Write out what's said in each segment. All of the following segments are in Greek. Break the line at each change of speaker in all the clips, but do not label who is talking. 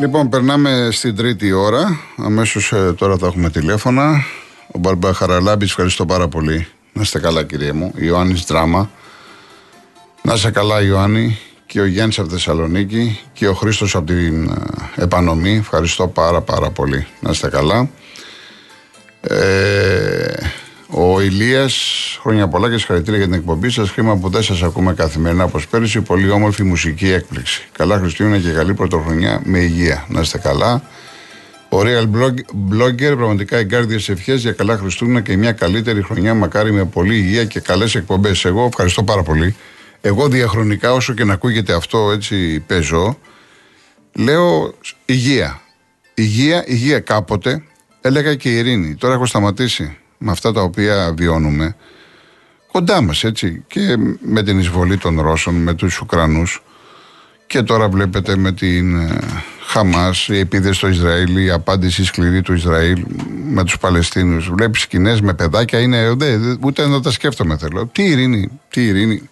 Λοιπόν, περνάμε στην τρίτη ώρα. Αμέσως ε, τώρα θα έχουμε τηλέφωνα. Ο Μπαρμπά Χαραλάμπης, ευχαριστώ πάρα πολύ. Να είστε καλά, κύριε μου. Ιωάννης Δράμα. Να είστε καλά, Ιωάννη. Και ο Γιάννης από Θεσσαλονίκη και ο Χρήστος από την ε, Επανομή. Ευχαριστώ πάρα πάρα πολύ. Να είστε καλά. Ε, ο Ηλίας, χρόνια πολλά και συγχαρητήρια για την εκπομπή σας. Χρήμα που δεν σας ακούμε καθημερινά όπως πέρυσι. Πολύ όμορφη μουσική έκπληξη. Καλά Χριστούγεννα και καλή πρωτοχρονιά με υγεία. Να είστε καλά. Ο Real Blogger, πραγματικά εγκάρδιες ευχές για καλά Χριστούγεννα και μια καλύτερη χρονιά. Μακάρι με πολλή υγεία και καλές εκπομπές. Εγώ ευχαριστώ πάρα πολύ. Εγώ διαχρονικά, όσο και να ακούγεται αυτό, έτσι παίζω. Λέω υγεία. Υγεία, υγεία κάποτε. Έλεγα και ειρήνη. Τώρα έχω σταματήσει με αυτά τα οποία βιώνουμε κοντά μας έτσι και με την εισβολή των Ρώσων, με τους Ουκρανούς και τώρα βλέπετε με την ε, Χαμάς, η επίδεση στο Ισραήλ, η απάντηση σκληρή του Ισραήλ με τους Παλαιστίνους. Βλέπεις σκηνές με παιδάκια, είναι, δε, ούτε να τα σκέφτομαι θέλω. Τι ειρήνη, τι ειρήνη.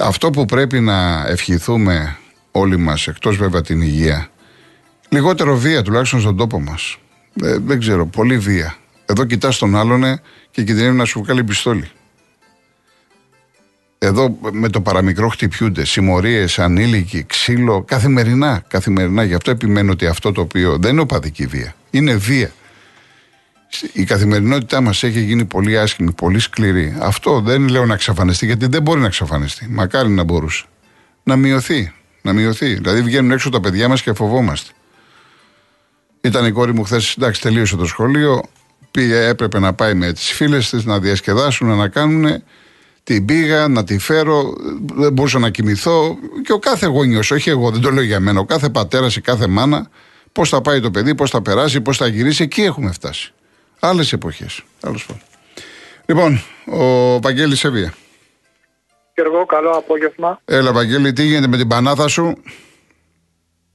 Αυτό που πρέπει να ευχηθούμε όλοι μας, εκτός βέβαια την υγεία, λιγότερο βία τουλάχιστον στον τόπο μας. Ε, δεν ξέρω, πολύ βία. Εδώ κοιτάς τον άλλον και κινδυνεύει να σου βγάλει πιστόλι. Εδώ με το παραμικρό χτυπιούνται συμμορίες, ανήλικοι, ξύλο, καθημερινά. Καθημερινά. Γι' αυτό επιμένω ότι αυτό το οποίο δεν είναι οπαδική βία. Είναι βία. Η καθημερινότητά μας έχει γίνει πολύ άσχημη, πολύ σκληρή. Αυτό δεν λέω να εξαφανιστεί, γιατί δεν μπορεί να εξαφανιστεί. Μακάρι να μπορούσε. Να μειωθεί. Να μειωθεί. Δηλαδή βγαίνουν έξω τα παιδιά μας και φοβόμαστε. Ήταν η κόρη μου χθες, εντάξει, τελείωσε το σχολείο πήγε, έπρεπε να πάει με τις φίλες της να διασκεδάσουν, να κάνουν. Την πήγα να τη φέρω, δεν μπορούσα να κοιμηθώ. Και ο κάθε γονιός, όχι εγώ, δεν το λέω για μένα, ο κάθε πατέρας ή κάθε μάνα, πώς θα πάει το παιδί, πώς θα περάσει, πώς θα γυρίσει, εκεί έχουμε φτάσει. Άλλες εποχές. Λοιπόν, ο Βαγγέλη Σεβία.
Και εγώ, καλό απόγευμα.
Έλα, Βαγγέλη, τι γίνεται με την πανάθα σου;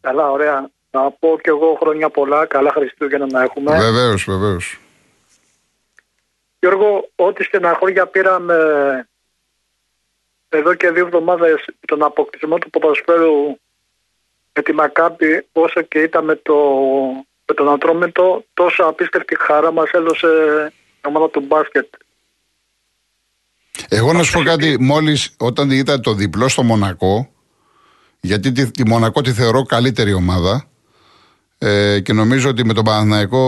Καλά, ωραία. Να πω κι εγώ χρόνια πολλά, καλά Χριστούγεννα να έχουμε.
Βεβαίως, βεβαίως.
Γιώργο, ό,τι στεναχώρια πήραμε εδώ και δύο εβδομάδες τον αποκτησμό του ποδοσφαίρου με τη Μακάπη, όσο και ήταν με, το, με τον Ατρόμητο, τόσο απίστευτη χαρά μας έδωσε η ομάδα του μπάσκετ.
Εγώ να σου πω κάτι, μόλις όταν είδα το διπλό στο Μονακό, γιατί τη, τη Μονακό τη θεωρώ καλύτερη ομάδα ε, και νομίζω ότι με τον Παναθηναϊκό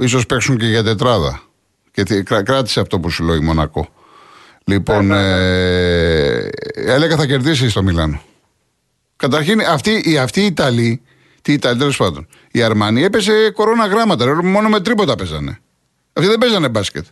ίσως παίξουν και για τετράδα. Και κράτησε αυτό που σου λέει Μονακό. Λοιπόν, ναι, ναι, ναι. ε, έλεγα θα κερδίσει στο Μιλάνο. Καταρχήν, αυτή, η, αυτή η Ιταλή, τι Ιταλή τέλος πάντων, η Αρμανία έπεσε κορώνα γράμματα. Μόνο με τρίποτα παίζανε. Αυτοί δεν παίζανε μπάσκετ.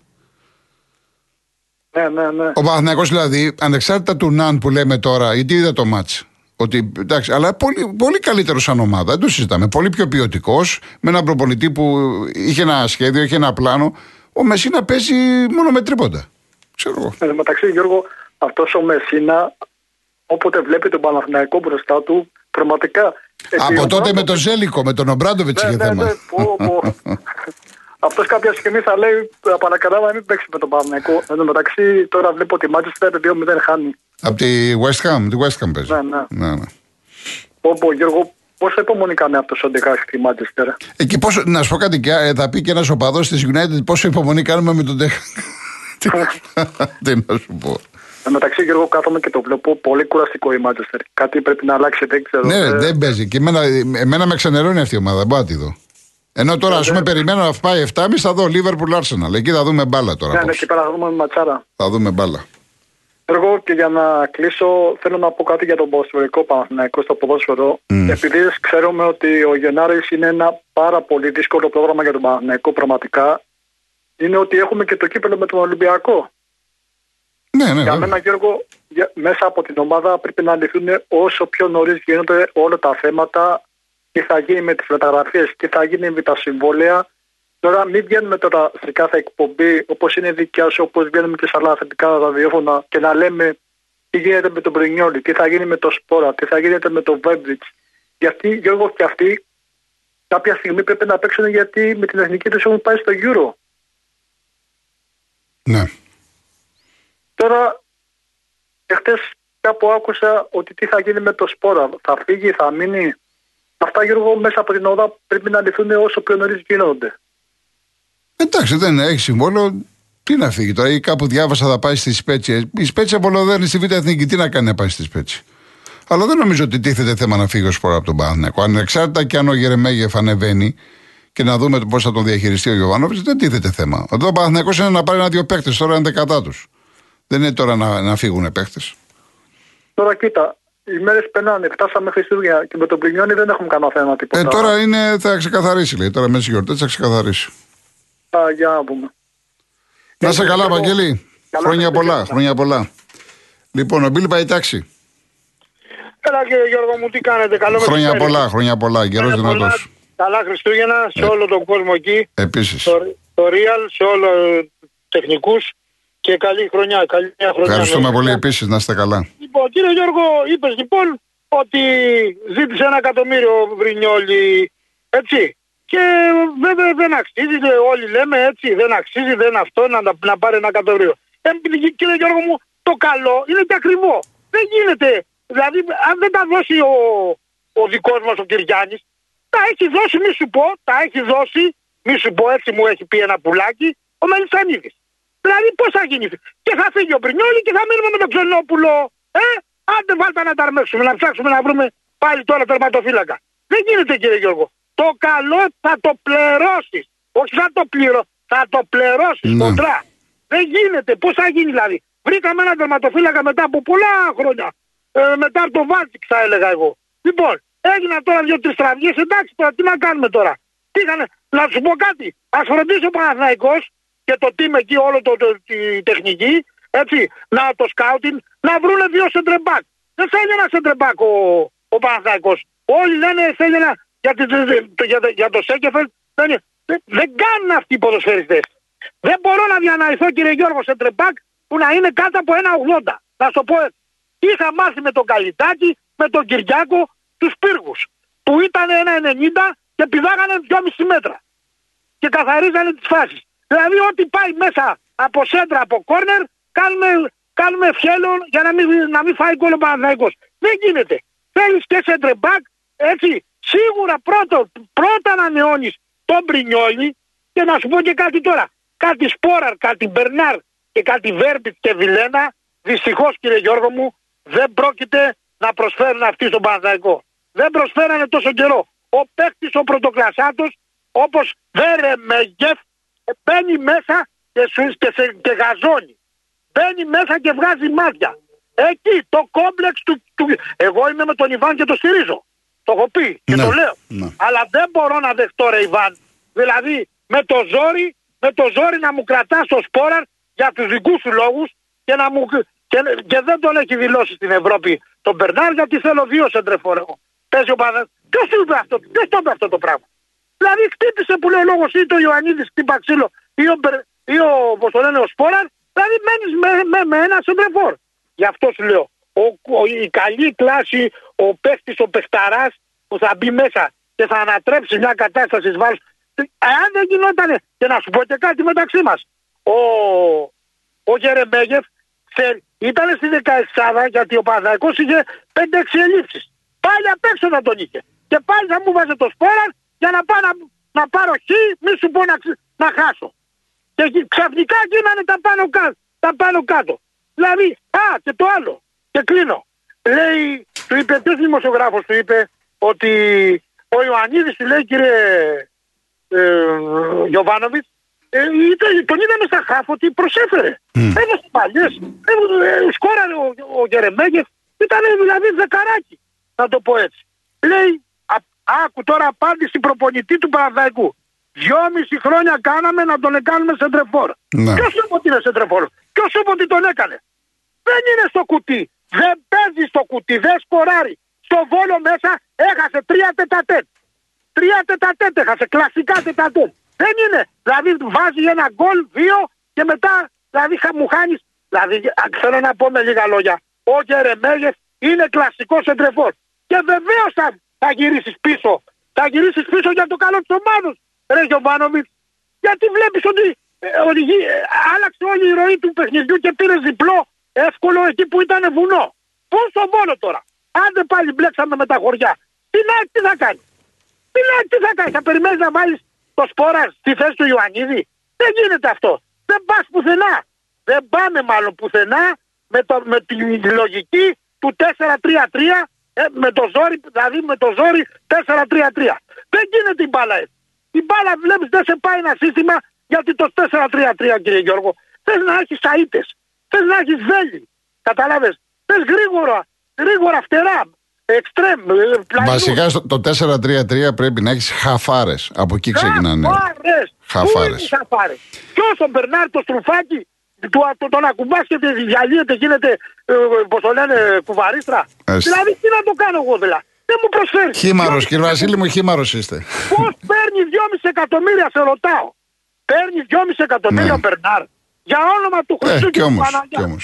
Ναι, ναι, ναι.
Ο Παναθηναϊκός δηλαδή, ανεξάρτητα του Ναν που λέμε τώρα, γιατί είδα το μάτς, ότι, εντάξει, αλλά πολύ, πολύ καλύτερο σαν ομάδα. Δεν το συζητάμε. Πολύ πιο ποιοτικός, με έναν προπονητή που είχε ένα σχέδιο, είχε ένα πλάνο ο Μεσίνα παίζει μόνο με τρίποντα. Ξέρω εγώ.
Ε, μεταξύ, Γιώργο, αυτός ο Μεσίνα, όποτε βλέπει τον Παναθηναϊκό μπροστά του, πραγματικά.
Από τότε με τον Ζέλικο, με τον Ομπράντοβιτς είχε ναι, θέμα. Ναι,
Αυτός κάποια στιγμή θα λέει: Παρακαλώ να μην παίξει με τον Παναθηναϊκό. Εν τω μεταξύ, τώρα βλέπω ότι η Manchester 2-0 χάνει.
Από τη West Ham, τη West Ham παίζει.
Ναι, ναι. ναι, ναι. Πω, Γιώργο, Πόσο υπομονή κάνει αυτός ο Ντεκάχ στη Μάντσεστερ.
Εκεί πόσο, να σου πω κάτι, ε, θα πει και ένας οπαδός της United πόσο υπομονή κάνουμε με τον Ντεκάχ. Τι να σου πω.
Εν μεταξύ, εγώ κάθομαι και το βλέπω πολύ κουραστικό η Μάντσεστερ. Κάτι πρέπει να αλλάξει, δεν ξέρω.
Ναι, ε... δεν παίζει. Και εμένα, εμένα με ξενερώνει αυτή η ομάδα. Μπορώ να τη δω. Ενώ τώρα, ας πούμε, περιμένω να πάει 7,5 θα δω Liverpool Arsenal. Εκεί θα δούμε μπάλα τώρα.
Ναι, ναι, εκεί πέρα θα δούμε ματσάρα.
Θα δούμε μπάλα.
Εγώ και για να κλείσω, θέλω να πω κάτι για τον ποδοσφαιρικό Παναθηναϊκό στο ποδόσφαιρο. Mm. Επειδή ξέρουμε ότι ο Γενάρης είναι ένα πάρα πολύ δύσκολο πρόγραμμα για τον Παναθηναϊκό, πραγματικά, είναι ότι έχουμε και το κύπελο με τον Ολυμπιακό.
Ναι, ναι,
για μένα, Γιώργο, μέσα από την ομάδα πρέπει να λυθούν όσο πιο νωρίς γίνονται όλα τα θέματα, τι θα γίνει με τις μεταγραφέ, τι θα γίνει με τα συμβόλαια Τώρα μην βγαίνουμε τώρα σε κάθε εκπομπή όπως είναι δικιά σου, όπως βγαίνουμε και σε άλλα θετικά ραδιόφωνα και να λέμε τι γίνεται με τον Πρινιόλη, τι θα γίνει με το Σπόρα, τι θα γίνεται με το Βέμπριτ. Γιατί Γιώργο και αυτοί κάποια στιγμή πρέπει να παίξουν γιατί με την εθνική τους έχουν πάει στο Euro.
Ναι.
Τώρα, εχθές κάπου άκουσα ότι τι θα γίνει με το Σπόρα. Θα φύγει, θα μείνει. Αυτά Γιώργο μέσα από την οδά πρέπει να λυθούν όσο πιο νωρίς γίνονται.
Εντάξει, δεν έχει συμβόλαιο. Τι να φύγει τώρα, ή κάπου διάβασα θα πάει στη Σπέτση. Η Σπέτση απολοδέρνει στη Β' Εθνική. Τι να κάνει να πάει στη Σπέτση. Αλλά δεν νομίζω ότι τίθεται θέμα να φύγει ο Σπορά από τον Παναθηναϊκό. Ανεξάρτητα και αν ο Γερεμέγεφ ανεβαίνει και να δούμε πώς θα τον διαχειριστεί ο Γιωβάνοβιτς, δεν τίθεται θέμα. Εδώ ο Παναθηναϊκός είναι να πάρει ένα-δύο παίκτες, τώρα είναι δεκατά τους. Δεν είναι τώρα να, να φύγουν παίκτες.
Τώρα κοίτα, οι μέρες περνάνε, φτάσαμε Χριστούγεννα και με τον Πρινιόνι δεν έχουμε κανένα θέμα τίποτα.
Ε, τώρα είναι, θα ξεκαθαρίσει, λέει. Τώρα μέσα στις γιορτές θα ξεκαθαρίσει.
Α, για να πούμε.
Να σε καλά, Βαγγέλη. Χρόνια πολλά, χρόνια πολλά. Λοιπόν, ο Μπίλ πάει τάξη.
Έλα κύριε Γιώργο μου, τι κάνετε, καλό
Χρόνια πολλά, χρόνια πολλά. Καιρό δυνατός.
Καλά Χριστούγεννα σε όλο τον κόσμο εκεί.
Επίσης.
Το, το Real, σε όλο τεχνικούς και καλή χρονιά. Καλή χρονιά
Ευχαριστούμε πολύ επίσης, να είστε καλά.
Λοιπόν, κύριε Γιώργο, είπες λοιπόν ότι ζήτησε ένα εκατομμύριο Βρινιόλι. Έτσι. Και βέβαια δεν αξίζει, όλοι λέμε έτσι, δεν αξίζει, δεν αυτό να, να πάρει ένα εκατομμύριο. Ε, κύριε Γιώργο μου, το καλό είναι και ακριβό. Δεν γίνεται. Δηλαδή, αν δεν τα δώσει ο, ο δικός μας ο Κυριάννης, τα έχει δώσει, μη σου πω, τα έχει δώσει, μη σου πω έτσι μου έχει πει ένα πουλάκι, ο Μελισανίδης. Δηλαδή πώς θα γίνει; Και θα φύγει ο Πρινιόλη και θα μείνουμε με τον Ξενόπουλο. Ε, άντε βάλτε να τα αρμέξουμε, να ψάξουμε να βρούμε πάλι τώρα τερματοφύλακα. Δεν γίνεται κύριε Γιώργο. Το καλό θα το πληρώσεις. Όχι θα το πληρώ, θα το πληρώσεις ναι. κοντρά. Δεν γίνεται. Πώς θα γίνει δηλαδή; Βρήκαμε ένα τερματοφύλακα μετά από πολλά χρόνια. Ε, μετά από το Βάλτικ θα έλεγα εγώ. Λοιπόν, έγιναν τώρα δύο-τρεις τραυγές. Εντάξει τώρα τι να κάνουμε τώρα; Τι είχανε, να σου πω κάτι. Α φροντίσει ο Παναθηναϊκός και το team εκεί, όλο το, το, τη τεχνική, έτσι, να το σκάουτιν, να βρούνε δύο σεντρεμπάκ. Δεν θέλει ένα σεντρεμπάκ ο, ο Παναθηναϊκός. Όλοι λένε θέλει ένα για, το, για, για το Σέκεφελ. Δεν, δεν, δεν κάνουν αυτοί οι ποδοσφαιριστές. Δεν μπορώ να διαναϊθώ κύριε Γιώργο σεντρεμπάκ που να είναι κάτω από ένα 80. Να σου το πω έτσι. Είχα μάθει με τον Καλιτάκη, με τον Κυριάκο, τους πύργους. Που ήταν ένα 90 και πηδάγανε 2,5 μέτρα. Και καθαρίζανε τις φάσεις. Δηλαδή ό,τι πάει μέσα από σέντρα, από κόρνερ, κάνουμε, κάνουμε φιέλο για να μην, να μην φάει κόλλο Παναθηναϊκός. Δεν γίνεται. Θέλεις και σέντρεμπακ, έτσι, σίγουρα πρώτο, πρώτα να νεώνεις τον Πρινιόλι και να σου πω και κάτι τώρα. Κάτι Σπόραρ, κάτι Μπερνάρ και κάτι Βέρμπιτ και Βιλένα, δυστυχώς κύριε Γιώργο μου, δεν πρόκειται να προσφέρουν αυτοί στον Παναθηναϊκό. Δεν προσφέρανε τόσο καιρό. Ο παίκτης ο πρωτοκλασσάτος όπως Βέρεμεγεφ μπαίνει μέσα και, σου, και, σε, και γαζώνει. Μπαίνει μέσα και βγάζει μάτια. Εκεί το κόμπλεξ του, του... Εγώ είμαι με τον Ιβάν και το στηρίζω. Το έχω πει και
Ναι,
το λέω.
ναι.
Αλλά δεν μπορώ να δεχτώ ρε Ιβάν. Δηλαδή με το ζόρι, με το ζόρι να μου κρατάς το σπόραρ για τους δικούς σου λόγους και, να μου, και, και δεν τον έχει δηλώσει στην Ευρώπη τον Μπερνάρ γιατί θέλω δύο σεντρεφόρ. Παίζει ο Παδέ. Ποιος του είπε αυτό, ποιος το είπε αυτό το πράγμα. Δηλαδή χτύπησε που λέει ο λόγος ή το Ιωαννίδης χτύπα ξύλο ή ο, Μπερ, ή ο, πώς το λένε, ο Σπόραρ. Δηλαδή μένεις με, με, με ένα σεντρεφόρ. Γι' αυτό σου λέω. Ο, ο, η καλή κλάση, ο παίχτης, ο παιχταράς που θα μπει μέσα και θα ανατρέψει μια κατάσταση βάρος. Αν δεν γινότανε, και να σου πω και κάτι μεταξύ μας, ο, ο Γερεμέγεφ ήταν στη 16 γιατί ο Παναθηναϊκός είχε 5-6 ελλείψεις. Πάλι απ' έξω να τον είχε. Και πάλι θα μου βάζε το σπόρα για να πάω να, να πάρω χ, μη σου πω να, ξ- να χάσω. Και εκεί ξαφνικά γίνανε τα πάνω, κάτω, τα πάνω κάτω. Δηλαδή, α, και το άλλο. Και κλείνω. Λέει, του είπε, ποιος δημοσιογράφος του είπε ότι ο Ιωαννίδης του λέει, κύριε ε, Γιωβάνοβιτς, ε, ήταν, τον είδαμε στα χάφ ότι προσέφερε. Έδωσε παλιές, ε, σκόραρε ο, ο Γερεμέγεφ, ήταν δηλαδή δεκαράκι, να το πω έτσι. Λέει, α, άκου τώρα απάντηση προπονητή του Παναδάκου. Δυόμιση χρόνια κάναμε να τον κάνουμε σεντρεφόρ.
Ναι.
Ποιος σου είπε ότι είναι σεντρεφόρ, ποιος σου είπε ότι τον έκανε; Δεν είναι στο κουτί. Δεν παίζει στο κουτί. Δεν σκοράρει. Στο βόλο μέσα έχασε τρία τετατέτ. Τρία τετατέτ έχασε. Κλασικά τετατέτ. Δεν είναι. Δηλαδή βάζει ένα γκολ, δύο και μετά δηλαδή χα- μου χάνεις. Δηλαδή α, θέλω να πω με λίγα λόγια. Ο Γερεμέγεφ είναι κλασικός σεντρεφόρ. Και βεβαίως θα, θα γυρίσεις πίσω. Θα γυρίσεις πίσω για το καλό της ομάδα. Ρε Γιωβάνοβιτς. Γιατί βλέπεις ότι, ε, ότι γι- ε, άλλαξε όλη η ροή του παιχνιδιού και πήρε διπλό εύκολο εκεί που ήταν βουνό. Πώ στο βόλο τώρα. Άντε πάλι μπλέξαμε με τα χωριά. Τι να τι θα κάνει; Δηλαδή τι θα κάνει, θα περιμένεις να βάλεις το σπόρα στη θέση του Ιωαννίδη; Δεν γίνεται αυτό. Δεν πας πουθενά. Δεν πάμε μάλλον πουθενά με, το, με τη λογική του 4-3-3 ε, με το ζόρι, δηλαδή με το ζόρι 4-3-3. Δεν γίνεται η μπάλα έτσι. Η μπάλα βλέπεις δεν σε πάει ένα σύστημα γιατί το 4-3-3 κύριε Γιώργο. Θες να έχεις σαΐτε. Θες να έχεις βέλη. Κατάλαβε. Θες γρήγορα, γρήγορα φτερά. Εξτρέμ. ε,
Βασικά στο- το 4-3-3 πρέπει να έχεις χαφάρες. Από εκεί ξεκινάνε.
Χαφάρες.
Χαφάρες.
Πού είναι οι χαφάρες; Ποιος τον Μπερνάρ το στρουφάκι του, του, τον ακουμπάς και τη- διαλύεται γίνεται ε, πώς το λένε κουβαρίστρα.
Έτσι.
Δηλαδή τι να το κάνω εγώ δηλαδή. Δεν μου προσφέρεις.
Χήμαρος, κύριε Βασίλη μου, χήμαρος είστε.
Πώς παίρνει 2,5 εκατομμύρια σε ρωτάω. Παίρνει 2,5 εκατομμύρια
Ναι.
ο Μπερνάρ. Για όνομα του
Ε,
Χριστού
κι
και του
όμως.
Παναγιά.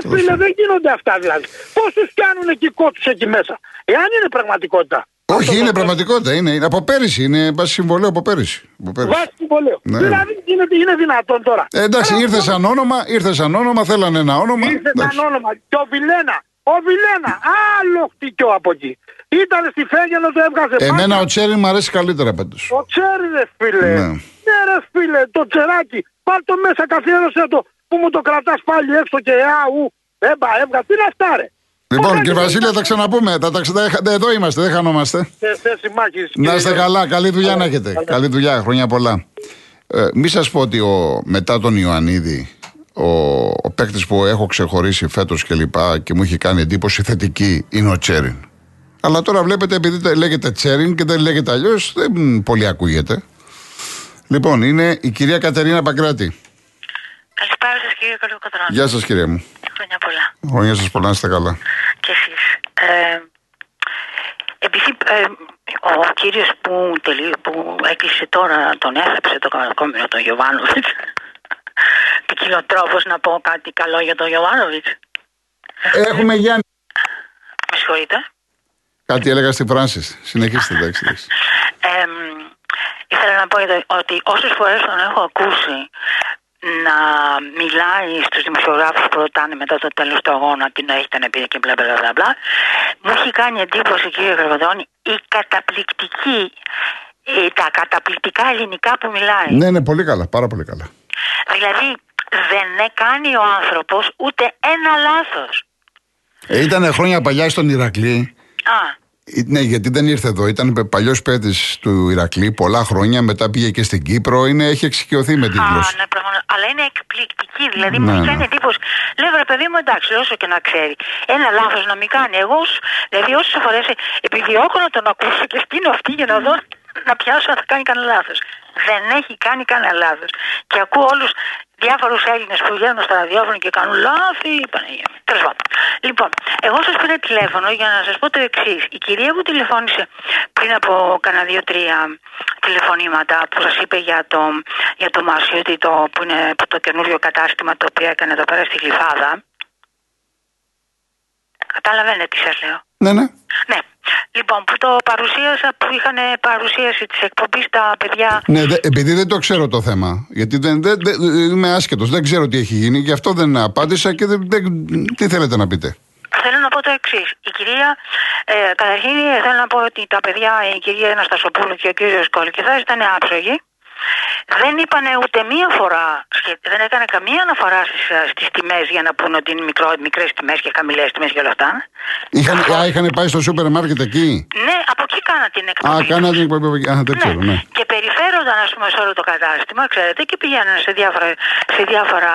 Κι όμως.
Ρε φίλε δεν γίνονται αυτά δηλαδή. Πώς τους πιάνουν εκεί κότσους εκεί μέσα. Εάν είναι πραγματικότητα.
Όχι, είναι πραγματικότητα. Είναι, είναι από πέρυσι. Είναι βάση συμβολέου από πέρυσι. Από πέρυσι.
Βάσει συμβολέου.
Ναι.
Δηλαδή είναι, είναι δυνατόν τώρα.
Ε, εντάξει,
Ένα
ήρθε σαν όνομα, ήρθε σαν όνομα, θέλανε ένα όνομα.
Ήρθε
Εντάξει.
σαν όνομα. Και ο Βιλένα. Ο Βιλένα. Άλλο χτυκιό από εκεί. Ήταν στη Φέγγενο, το έβγαζε
Εμένα
πάντα.
ο Τσέρι μου αρέσει καλύτερα πάντω.
Ο Τσέρι ρε φίλε.
Ναι.
Ναι. ρε φίλε, το τσεράκι. Πάρ το μέσα, καθιέρωσέ το. Που μου το κρατάς πάλι έξω και αου. Έμπα, έβγα. Τι είναι αυτά ρε;
Λοιπόν,
Πώς
κύριε
θα
Βασίλη, θα τα ξαναπούμε. Θα τα ξα- θα- Εδώ είμαστε, δεν χανόμαστε.
Σε θέση μάχης.
Να είστε
κύριε.
καλά, καλή δουλειά να έχετε.
Καλά.
Καλή δουλειά, χρόνια πολλά. Ε, μη σας πω ότι ο, μετά τον Ιωαννίδη, ο, ο παίκτης που έχω ξεχωρίσει φέτος και λοιπά και μου έχει κάνει εντύπωση θετική είναι ο Τσέριν. Αλλά τώρα βλέπετε, επειδή τε- λέγεται Τσέριν και δεν λέγεται αλλιώς, δεν πολύ ακούγεται. Λοιπόν, είναι η κυρία Κατερίνα Παγκράτη.
Καλησπέρα σας κύριε Καλοκατρώνη.
Γεια σας, κυρία μου.
Χρόνια πολλά.
Χρόνια σας πολλά, να είστε καλά.
Και εσείς. Ε, επειδή ε, ο κύριος που, τελεί, που έκλεισε τώρα τον έθεψε το κακόμοιρο τον Γιωβάνοβιτς. Ποικιλοτρόπος να πω κάτι καλό για τον Γιωβάνοβιτς.
Έχουμε Γιάννη.
Με συγχωρείτε.
Κάτι έλεγα στη Φράνση. Συνεχίστε, εντάξει. εντάξει.
Ε, ήθελα να πω για το- ότι όσες φορές τον έχω ακούσει να μιλάει στους δημοσιογράφους που ρωτάνε μετά το τέλος του αγώνα τι να έχετε να πείτε και μπλα μπλα μπλα μπλα μου έχει κάνει εντύπωση κύριε Γραβαδόνη η καταπληκτική ε, τα καταπληκτικά ελληνικά που μιλάει.
Ναι, ναι, πολύ καλά, πάρα πολύ καλά.
Δηλαδή δεν κάνει ο άνθρωπος ούτε ένα λάθος.
Ε, ήταν χρόνια παλιά στον Ηρακλή.
Α,
Ε, Ναι, γιατί δεν ήρθε εδώ. Ήταν παλιός παίκτης του Ηρακλή πολλά χρόνια. Μετά πήγε και στην Κύπρο. Είναι, έχει εξοικειωθεί με τη
Α,
γλώσσα.
ναι, προφανώς. Αλλά είναι εκπληκτική. Δηλαδή
Ναι,
μου έχει
ναι.
κάνει εντύπωση. Λέω ρε παιδί μου, εντάξει, όσο και να ξέρει. Ένα λάθος να μην κάνει. Εγώ, σ- δηλαδή, όσες φορές επιδιώκω να τον ακούσω και στείνω αυτή για να δω να πιάσω αν θα κάνει κανένα λάθος. Δεν έχει κάνει κανένα λάθος. Και ακούω όλους διάφορους Έλληνες που βγαίνουν στα ραδιόφωνα και κάνουν λάθη. Παναγία μου. Τέλος πάντων. Λοιπόν, εγώ σας πήρα τηλέφωνο για να σας πω το εξής. Η κυρία που τηλεφώνησε πριν από κανένα δύο-τρία τηλεφωνήματα που σας είπε για το, για το Μασιούτι, το, που είναι το καινούριο κατάστημα το οποίο έκανε εδώ πέρα στη Γλυφάδα. Καταλαβαίνετε τι σας λέω;
Ναι, ναι.
Ναι. Λοιπόν, που το παρουσίασα, που είχαν παρουσίαση της εκπομπής τα παιδιά.
ναι δε- επειδή δεν το ξέρω το θέμα. Γιατί δεν, δεν, δεν- είμαι άσχετο. Δεν ξέρω τι έχει γίνει. Γι' αυτό δεν απάντησα και δεν, δεν- τι θέλετε να πείτε;
Θέλω να πω το εξής. Η κυρία, ε, καταρχήν ε, θέλω να πω ότι τα παιδιά, η κυρία Αναστασοπούλου και ο κύριος Κολκυθά ήταν άψογοι. Δεν είπαν ούτε μία φορά, σχε- δεν έκανε καμία αναφορά στις, ε, στις τιμές για να πούνε ότι είναι μικρό, μικρές τιμές και χαμηλές τιμές και όλα αυτά.
Είχαν, α, είχαν πάει στο σούπερ μάρκετ εκεί;
Ναι, από εκεί κάνα την
Α,
εκπομπή.
κάνα την εκπομπή. Α, δεν ξέρω, ναι.
Και περιφέρονταν, ας πούμε, σε όλο το κατάστημα, ξέρετε, και πηγαίνανε σε διάφορα, σε διάφορα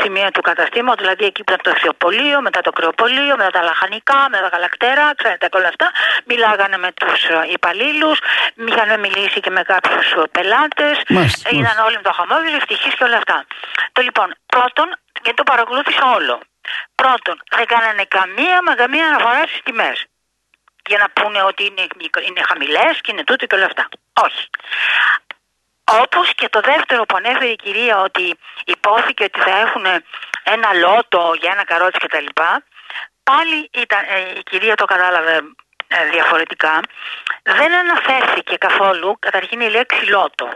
σημεία του καταστήματος, δηλαδή εκεί που ήταν το θεοπολείο, μετά το κρεοπολείο, μετά τα λαχανικά, μετά τα γαλακτέρα, ξέρετε και όλα αυτά. Μιλάγανε με τους υπαλλήλους, είχαν μιλήσει και με κάποιους πελάτες.
Μάλιστα,
Ήταν
μάλιστα.
όλοι με το χαμόγελο, ευτυχείς και όλα αυτά. Το λοιπόν, πρώτον, και το παρακολούθησα όλο. Πρώτον, δεν κάνανε καμία μα καμία αναφορά στις τιμές για να πούνε ότι είναι, μικρο- είναι χαμηλές και είναι τούτο και όλα αυτά. Όχι. Όπως και το δεύτερο που ανέφερε η κυρία ότι υπόθηκε ότι θα έχουν ένα λότο για ένα καρότσι και τα λοιπά, πάλι ήταν, ε, η κυρία το κατάλαβε ε, διαφορετικά. Δεν αναφέρθηκε καθόλου καταρχήν η λέξη λότο.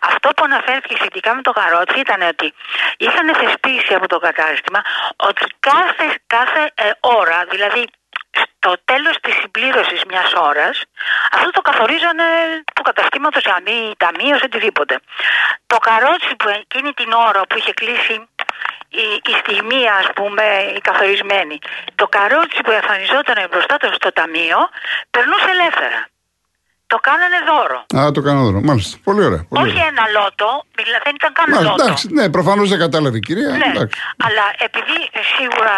Αυτό που αναφέρθηκε σχετικά με το καρότσι ήταν ότι είχαν θεσπίσει από το κατάστημα ότι κάθε, κάθε ε, ώρα, δηλαδή το τέλος της συμπλήρωσης μιας ώρας, αυτό το καθορίζανε του καταστήματος αμή, ταμείο, οτιδήποτε. Το καρότσι που εκείνη την ώρα που είχε κλείσει η, η στιγμή ας πούμε η καθορισμένη, το καρότσι που εμφανιζόταν μπροστά του στο ταμείο, περνούσε ελεύθερα. Το κάνανε δώρο.
Α, το κάνω δώρο. Μάλιστα. Πολύ ωραία. Πολύ
Όχι
ωραία.
ένα λότο, δηλαδή δεν ήταν καν
Μάλιστα,
λότο.
εντάξει, ναι, προφανώς δεν κατάλαβε η κυρία.
Ναι,
εντάξει.
αλλά επειδή ε, σίγουρα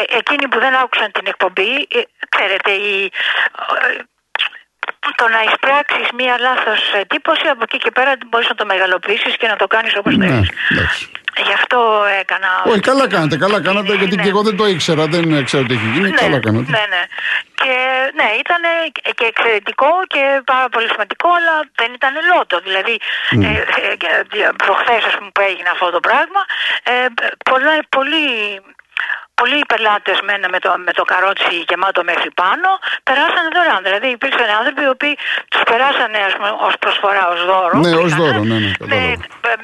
ε, εκείνοι που δεν άκουσαν την εκπομπή, ε, ξέρετε, η, ε, το να εισπράξεις μία λάθος εντύπωση, από εκεί και πέρα μπορείς να το μεγαλοποιήσεις και να το κάνεις όπως
Ναι,
θέλεις.
Εντάξει.
Γι' αυτό έκανα...
Όχι, καλά κάνατε, καλά κάνατε,
Ναι,
γιατί
ναι.
και εγώ δεν το ήξερα, δεν ξέρω τι έχει γίνει. Καλά κάνατε.
Ναι, ναι. Και ναι, ήταν και εξαιρετικό και πάρα πολύ σημαντικό, αλλά δεν ήταν λότο. Δηλαδή,
Ναι.
ε, ε, προχθές, ας πούμε, που έγινε αυτό το πράγμα, ε, πολλά, πολύ, πολλοί πελάτες με το, με το καρότσι γεμάτο μέχρι πάνω περάσανε δωρεάν. Δηλαδή υπήρξαν άνθρωποι οι οποίοι τους περάσανε ως προσφορά, ως δώρο.
Ναι, ως
πήγανε
δώρο, ναι, ναι,
με,
κατάλαβα.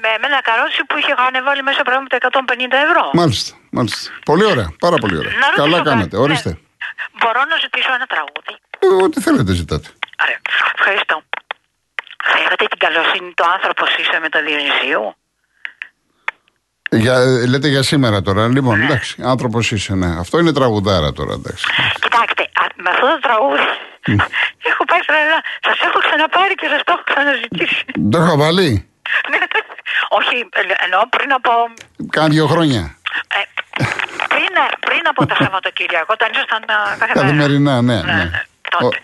με, με ένα καρότσι που είχε ανεβάλει μέσα πράγματα 150 ευρώ.
Μάλιστα, μάλιστα. Πολύ ωραία, πάρα πολύ ωραία.
Να ρωτήσω
Καλά
κάτι.
κάνατε,
Ναι.
ορίστε.
Μπορώ να ζητήσω ένα τραγούδι;
Ε, Ό,τι θέλετε ζητάτε.
Ωραία. Ευχαριστώ. Θα είχατε την καλοσύνη το άνθρωπος είσαι με το Διονυσίου;
Για, ε, λέτε για σήμερα τώρα. Λοιπόν,
Ναι.
εντάξει, άνθρωπος είσαι, ναι. Αυτό είναι τραγουδάρα τώρα, εντάξει.
Κοιτάξτε, α, με αυτό το τραγούδι έχω πάει τρελά. Σας έχω ξαναπάρει και σας το έχω ξαναζητήσει.
Το είχα βάλει;
Ναι, Όχι, ε, εννοώ πριν από.
Κάνα δύο χρόνια.
ε, πριν, πριν από το Σαββατοκύριακο, όταν ήσασταν ε, κάθε μέρα.
Καθημερινά, ναι,
Ναι,
ναι.
Ναι, τότε.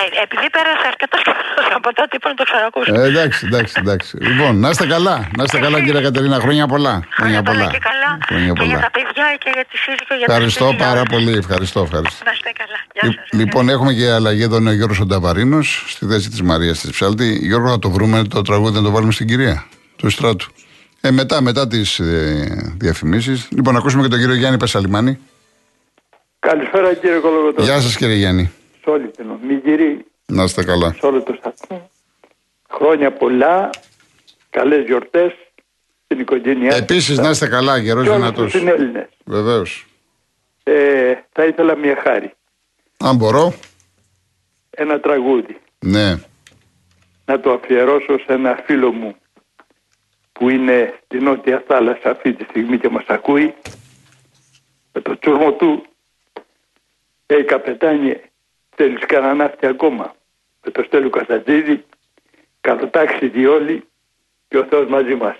Ε, επειδή πέρασε αρκετό καιρό από τότε, είπα να το ξανακούσω.
Ε, εντάξει, εντάξει, εντάξει. Λοιπόν, να είστε καλά. Να είστε καλά, κύριε Κατερίνα. Χρόνια πολλά.
Χρόνια πολλά και καλά.
Χρόνια
Και για
πολλά.
τα παιδιά και για τη σύζυγο. για τα
Ευχαριστώ
σπίτια.
πάρα πολύ. Ευχαριστώ, ευχαριστώ.
Να είστε καλά. Γεια
Λι-
σας.
Λοιπόν, έχουμε και αλλαγή εδώ είναι ο Γιώργος Ονταβαρίνο στη θέση της Μαρίας της Ψάλτη. Γιώργο, θα το βρούμε το τραγούδι να το βάλουμε στην κυρία του Στράτου. Ε, μετά, μετά τις ε, διαφημίσεις. Λοιπόν, ακούσουμε και τον κύριο Γιάννη Πεσαλιμάνη.
Καλησπέρα κύριε Κολογοτό.
Γεια σας, κύριε Γιάννη.
Σε όλη την Ομίγυρη,
Να είστε καλά.
σε όλο το σταθμό. Χρόνια πολλά, καλές γιορτές στην οικογένειά
Επίσης, να είστε καλά, γερός
και όλους
δυνατός.
τους συνέλληνες.
Βεβαίως.
Ε, θα ήθελα μια χάρη,
Αν μπορώ,
ένα τραγούδι,
ναι.
να το αφιερώσω σε ένα φίλο μου που είναι στη Νότια Θάλασσα αυτή τη στιγμή και μας ακούει με το τσουρμό του «Ει καπετάνιε, θέλεις κανένα ναύτη ακόμα» με το Στέλιο Καστατζίδη καλοτάξιδι όλοι και ο Θεός μαζί μας.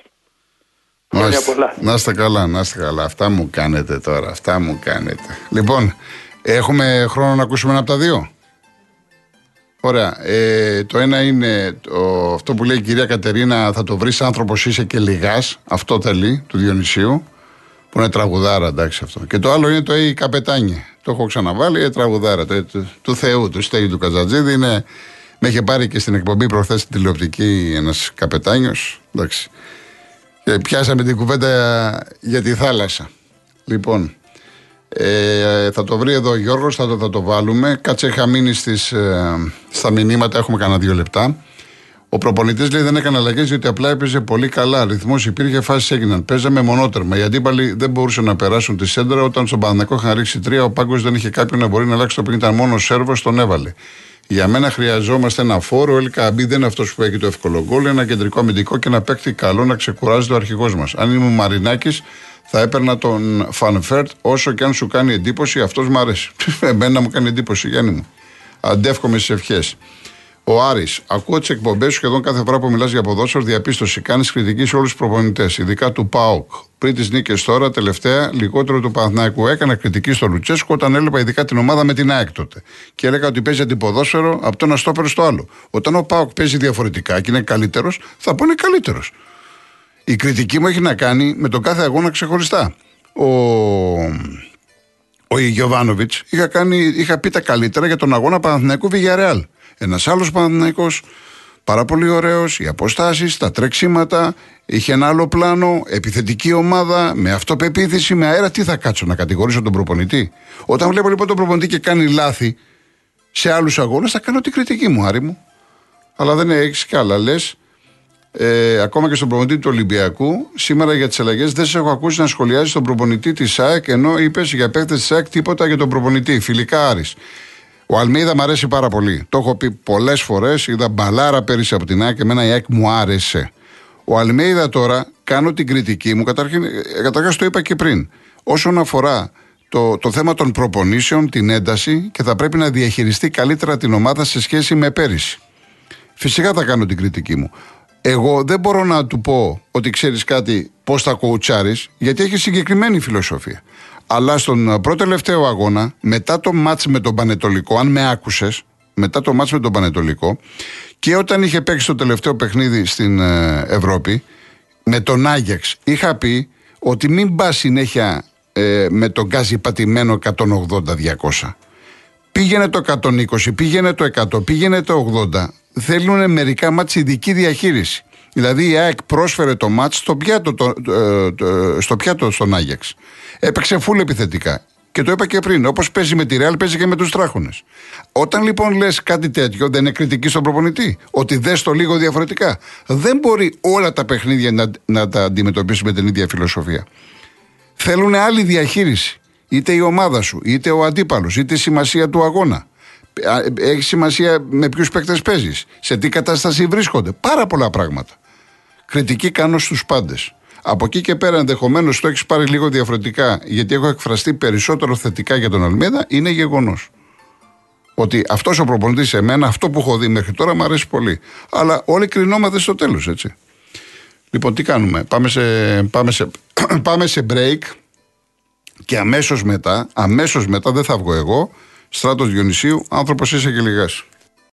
Χρόνια
Μάλιστα.
πολλά.
Να είστε καλά, να είστε καλά. Αυτά μου κάνετε τώρα, αυτά μου κάνετε. Λοιπόν, έχουμε χρόνο να ακούσουμε ένα από τα δύο; Ωραία. Ε, το ένα είναι το, αυτό που λέει η κυρία Κατερίνα, θα το βρεις άνθρωπος είσαι και λιγάς. Αυτό θέλει, του Διονυσίου. Που είναι τραγουδάρα, εντάξει αυτό. Και το άλλο είναι το «Ει καπετάνιε». Το έχω ξαναβάλει, ε, τραγουδάρα. Το, του, του Θεού, του Στέγη του Καζατζίδη. Είναι, με είχε πάρει και στην εκπομπή προχθές στην τηλεοπτική ένας καπετάνιος. Εντάξει. Και πιάσαμε την κουβέντα για τη θάλασσα. Λοιπόν, ε, θα το βρει εδώ ο Γιώργος, θα το, θα το βάλουμε. Κάτσε, είχα μείνει στις, ε, στα μηνύματα, έχουμε κανένα δύο λεπτά. Ο προπονητής λέει δεν έκανε αλλαγές διότι απλά έπαιζε πολύ καλά. Ρυθμός υπήρχε, φάσεις έγιναν. Παίζαμε μονότερμα. Οι αντίπαλοι δεν μπορούσαν να περάσουν τη σέντρα. Όταν στον Παναγενικό είχαν ρίξει τρία, ο Πάγκος δεν είχε κάποιον να μπορεί να αλλάξει το παιχνίδι. Ήταν μόνο ο Σέρβος, τον έβαλε. Για μένα χρειαζόμαστε ένα φόρο. Ο Ελκαμπή δεν είναι αυτός που έχει το εύκολο γκολ. Ένα κεντρικό αμυντικό και ένα παίκτη καλό να ξεκουράζεται ο αρχηγός μας. Αν ήμουν Μαρινάκης, θα έπαιρνα τον Φαν Βέερτ όσο και αν σου κάνει εντύπωση. Αυτός μου αρέσει. Εμένα μου κάνει εντύπωση, Γιάννη μου. Αντεύχομαι στις ευχές. Ο Άρης, ακούω τις εκπομπές σου σχεδόν κάθε φορά που μιλάς για ποδόσφαιρο. Διαπίστωση. Κάνεις κριτική σε όλους τους προπονητές, ειδικά του ΠΑΟΚ. Πριν τις νίκες τώρα, τελευταία, λιγότερο του Παναθναϊκού. Έκανα κριτική στο Λουτσέσκο όταν έβλεπα ειδικά την ομάδα με την ΑΕΚ τότε. Και έλεγα ότι παίζει αντιποδόσφαιρο από το ένα στόπερο στο άλλο. Όταν ο ΠΑΟΚ παίζει διαφορετικά και είναι καλύτερος, θα πω είναι καλύτερος. Η κριτική μου έχει να κάνει με τον κάθε αγώνα ξεχωριστά. Ο, ο Γιωβάνοβιτς είχα, κάνει, είχα πει τα καλύτερα για τον αγώνα Παναθηναϊκού Βηγιαρεάλ. Ένας άλλος Παναθηναϊκός, πάρα πολύ ωραίος, οι αποστάσεις, τα τρεξίματα, είχε ένα άλλο πλάνο, επιθετική ομάδα, με αυτοπεποίθηση, με αέρα. Τι θα κάτσω να κατηγορήσω τον προπονητή; Όταν βλέπω λοιπόν τον προπονητή και κάνει λάθη σε άλλους αγώνες, θα κάνω την κριτική μου, Άρη μου. Αλλά δεν έχεις κι άλλα. Λες, Ε, ακόμα και στον προπονητή του Ολυμπιακού, σήμερα για τις αλλαγές δεν σε έχω ακούσει να σχολιάζει τον προπονητή της ΣΑΕΚ, ενώ είπες για παίκτες της ΣΑΕΚ τίποτα για τον προπονητή. Φιλικά Άρης. Ο Αλμίδα μου αρέσει πάρα πολύ. Το έχω πει πολλές φορές. Είδα μπαλάρα πέρυσι από την ΑΕΚ και εμένα η ΑΕΚ μου άρεσε. Ο Αλμίδα τώρα κάνω την κριτική μου. Καταρχήν, ε, καταρχάς το είπα και πριν. Όσον αφορά το, το θέμα των προπονήσεων, την ένταση και θα πρέπει να διαχειριστεί καλύτερα την ομάδα σε σχέση με πέρυσι. Φυσικά θα κάνω την κριτική μου. Εγώ δεν μπορώ να του πω ότι ξέρεις κάτι πώς θα κοουτσάρει, γιατί έχει συγκεκριμένη φιλοσοφία. Αλλά στον πρώτο τελευταίο αγώνα, μετά το μάτς με τον Πανετολικό, αν με άκουσες, μετά το μάτς με τον Πανετολικό, και όταν είχε παίξει το τελευταίο παιχνίδι στην ε, Ευρώπη, με τον Άγιαξ, είχα πει ότι μην πας συνέχεια ε, με τον γκάζι πατημένο 180-200. Πήγαινε το 120, πήγαινε το 100, πήγαινε το 80. Θέλουν μερικά μάτς ειδική διαχείριση. Δηλαδή η ΑΕΚ πρόσφερε το μάτς στο πιάτο, το, το, στο πιάτο στον Άγιαξ. Έπαιξε φούλ επιθετικά. Και το είπα και πριν. Όπως παίζει με τη Ρεάλ, παίζει και με τους τράχονε. Όταν λοιπόν λες κάτι τέτοιο, δεν είναι κριτική στον προπονητή. Ότι δες το λίγο διαφορετικά. Δεν μπορεί όλα τα παιχνίδια να, να τα αντιμετωπίσει με την ίδια φιλοσοφία. Θέλουν άλλη διαχείριση. Είτε η ομάδα σου, είτε ο αντίπαλος, είτε η σημασία του αγώνα. Έχει σημασία με ποιους παίκτες παίζεις, σε τι κατάσταση βρίσκονται. Πάρα πολλά πράγματα. Κριτική κάνω στους πάντες. Από εκεί και πέρα, ενδεχομένως το έχεις πάρει λίγο διαφορετικά, γιατί έχω εκφραστεί περισσότερο θετικά για τον Αλμίδα, είναι γεγονός. Ότι αυτός ο προπονητής σε μένα, αυτό που έχω δει μέχρι τώρα, μου αρέσει πολύ. Αλλά όλοι κρινόμαστε στο τέλος, έτσι. Λοιπόν, τι κάνουμε. Πάμε σε, πάμε σε, πάμε σε break και αμέσως μετά, αμέσως μετά δεν θα βγω εγώ, Στράτος Διονυσίου, άνθρωπος είσαι και λιγάς.